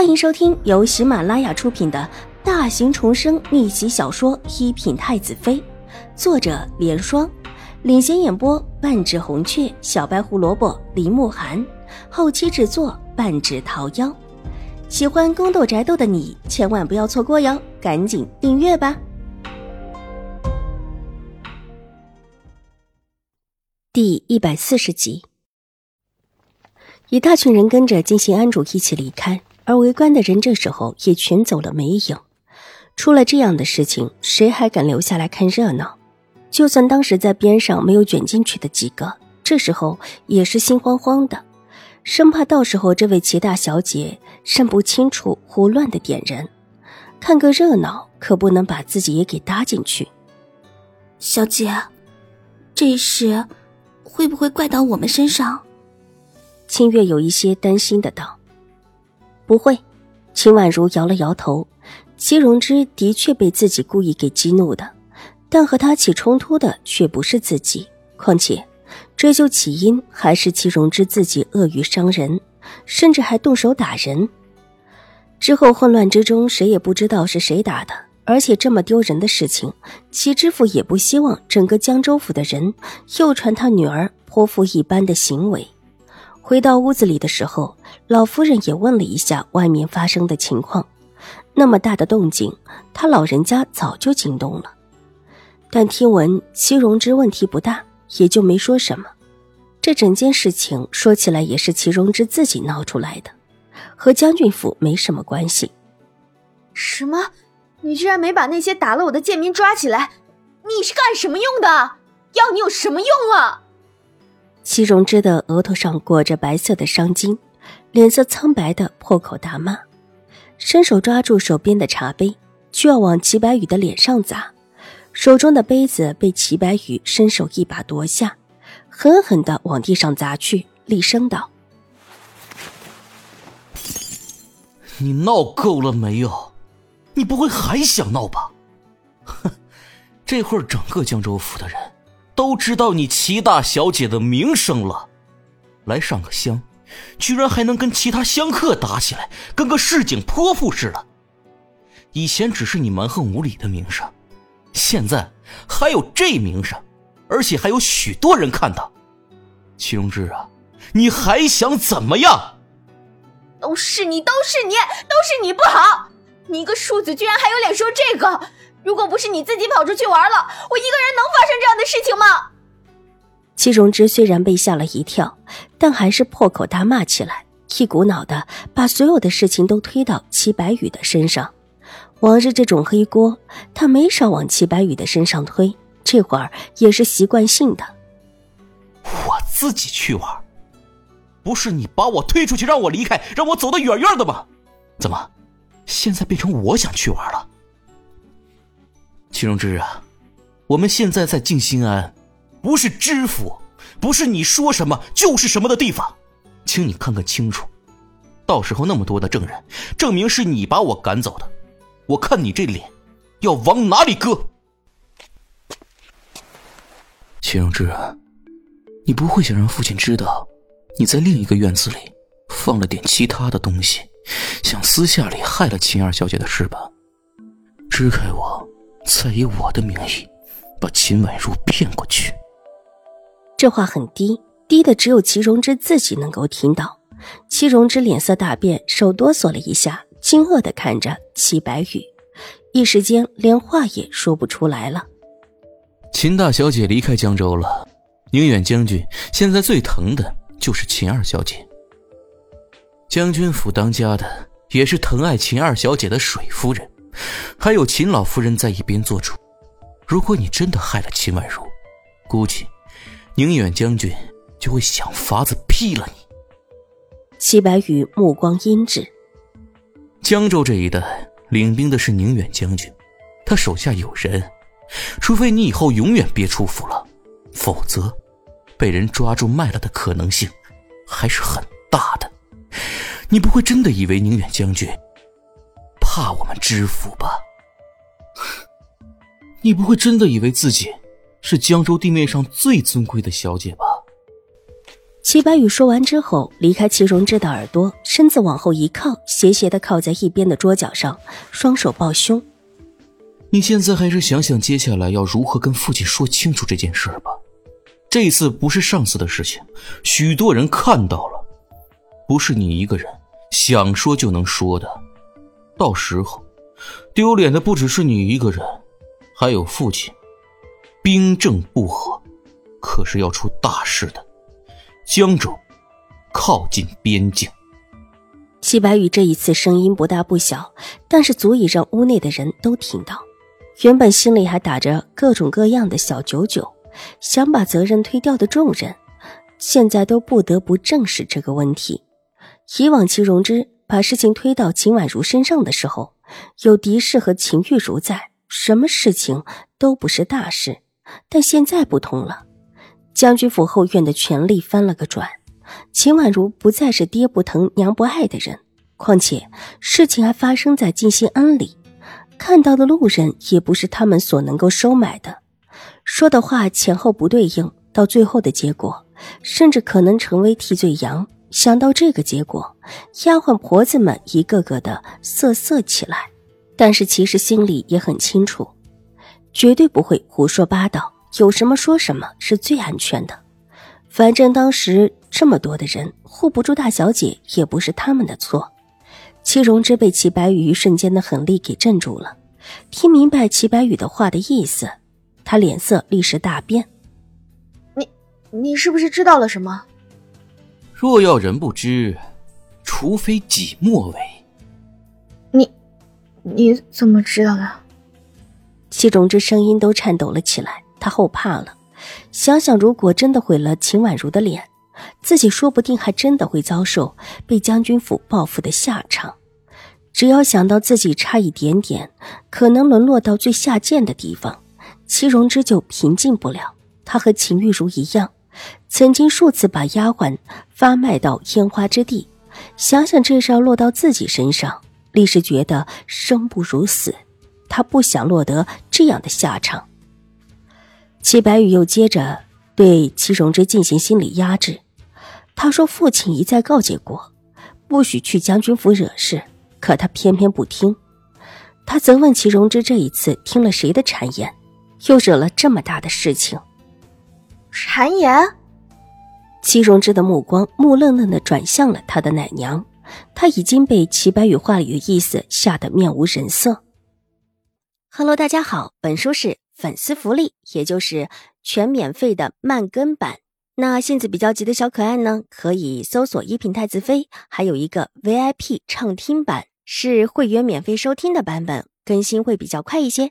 欢迎收听由喜马拉雅出品的大型重生逆袭小说《一品太子妃》，作者：莲霜，领衔演播：半指红雀、小白胡萝卜、林慕寒，后期制作：半指桃夭。喜欢宫斗宅斗的你千万不要错过哟，赶紧订阅吧！第一百四十集，一大群人跟着金星安主一起离开。而围观的人这时候也全走了没影。出了这样的事情，谁还敢留下来看热闹？就算当时在边上没有卷进去的几个，这时候也是心慌慌的，生怕到时候这位齐大小姐认不清楚，胡乱的点人。看个热闹，可不能把自己也给搭进去。小姐，这事会不会怪到我们身上？清月有一些担心的道。不会，秦婉如摇了摇头。齐荣之的确被自己故意给激怒的，但和他起冲突的却不是自己。况且，追究起因还是齐荣之自己恶语伤人，甚至还动手打人。之后混乱之中，谁也不知道是谁打的。而且这么丢人的事情，齐知府也不希望整个江州府的人又传他女儿泼妇一般的行为。回到屋子里的时候，老夫人也问了一下外面发生的情况。那么大的动静，他老人家早就惊动了。但听闻戚荣之问题不大，也就没说什么。这整件事情说起来也是戚荣之自己闹出来的，和将军府没什么关系。什么？你居然没把那些打了我的贱民抓起来？你是干什么用的？要你有什么用啊？齐荣之的额头上裹着白色的伤巾，脸色苍白的破口大骂，伸手抓住手边的茶杯，就要往齐白羽的脸上砸。手中的杯子被齐白羽伸手一把夺下，狠狠的往地上砸去，厉声道：“你闹够了没有？你不会还想闹吧？哼，这会儿整个江州府的人……”都知道你齐大小姐的名声了，来上个香，居然还能跟其他香客打起来，跟个市井泼妇似的。以前只是你蛮横无理的名声，现在还有这名声，而且还有许多人看到。齐荣之啊，你还想怎么样？都是你，都是你，都是你不好！你一个庶子，居然还有脸说这个！如果不是你自己跑出去玩了，我一个人能发生这样的事情吗？戚荣之虽然被吓了一跳，但还是破口大骂起来，一股脑的把所有的事情都推到齐白羽的身上。往日这种黑锅，他没少往齐白羽的身上推，这会儿也是习惯性的。我自己去玩，不是你把我推出去让我离开，让我走得远远的吗？怎么，现在变成我想去玩了？秦荣之啊，我们现在在静心庵，不是知府，不是你说什么就是什么的地方，请你看看清楚，到时候那么多的证人证明是你把我赶走的，我看你这脸要往哪里搁？秦荣之啊，你不会想让父亲知道你在另一个院子里放了点其他的东西，想私下里害了秦二小姐的事吧？支开我！再以我的名义把秦婉如骗过去。这话很低，低的只有齐荣之自己能够听到。齐荣之脸色大变，手哆嗦了一下，惊愕的看着齐白羽，一时间连话也说不出来了。秦大小姐离开江州了，宁远将军现在最疼的就是秦二小姐。将军府当家的也是疼爱秦二小姐的水夫人。还有秦老夫人在一边做主，如果你真的害了秦婉如，估计宁远将军就会想法子劈了你。齐白羽目光阴鸷，江州这一带领兵的是宁远将军，他手下有人，除非你以后永远别出府了，否则被人抓住卖了的可能性还是很大的。你不会真的以为宁远将军？怕我们知府吧？你不会真的以为自己是江州地面上最尊贵的小姐吧？齐白羽说完之后，离开齐荣之的耳朵，身子往后一靠，斜斜的靠在一边的桌角上，双手抱胸。你现在还是想想接下来要如何跟父亲说清楚这件事吧。这次不是上次的事情，许多人看到了，不是你一个人想说就能说的。到时候，丢脸的不只是你一个人，还有父亲。兵政不和，可是要出大事的。江州靠近边境。齐白羽这一次声音不大不小，但是足以让屋内的人都听到。原本心里还打着各种各样的小九九，想把责任推掉的重任，现在都不得不正视这个问题。以往齐荣之把事情推到秦婉如身上的时候，有狄氏和秦玉茹在，什么事情都不是大事。但现在不同了，将军府后院的权力翻了个转，秦婉如不再是爹不疼娘不爱的人，况且事情还发生在静心庵里，看到的路人也不是他们所能够收买的，说的话前后不对应，到最后的结果，甚至可能成为替罪羊。想到这个结果，丫鬟婆子们一个个的瑟瑟起来，但是其实心里也很清楚。绝对不会胡说八道，有什么说什么是最安全的。反正当时这么多的人护不住大小姐，也不是他们的错。齐荣之被齐白羽一瞬间的狠力给镇住了，听明白齐白羽的话的意思，他脸色立时大变。你，你是不是知道了什么？若要人不知，除非己莫为。你，你怎么知道的？戚荣之声音都颤抖了起来，他后怕了，想想如果真的毁了秦婉如的脸，自己说不定还真的会遭受被将军府报复的下场。只要想到自己差一点点，可能沦落到最下贱的地方，戚荣之就平静不了。他和秦玉茹一样，曾经数次把丫鬟发卖到烟花之地，想想这事要落到自己身上，立时觉得生不如死。他不想落得这样的下场。齐白羽又接着对齐荣之进行心理压制。他说：“父亲一再告诫过，不许去将军府惹事，可他偏偏不听。”他责问齐荣之这一次听了谁的谗言，又惹了这么大的事情。谗言？齐荣之的目光木愣愣的转向了他的奶娘，他已经被齐白羽话里的意思吓得面无人色。Hello，大家好，本书是粉丝福利，也就是全免费的慢更版。那性子比较急的小可爱呢，可以搜索“一品太子妃”，还有一个 VIP 畅听版，是会员免费收听的版本，更新会比较快一些。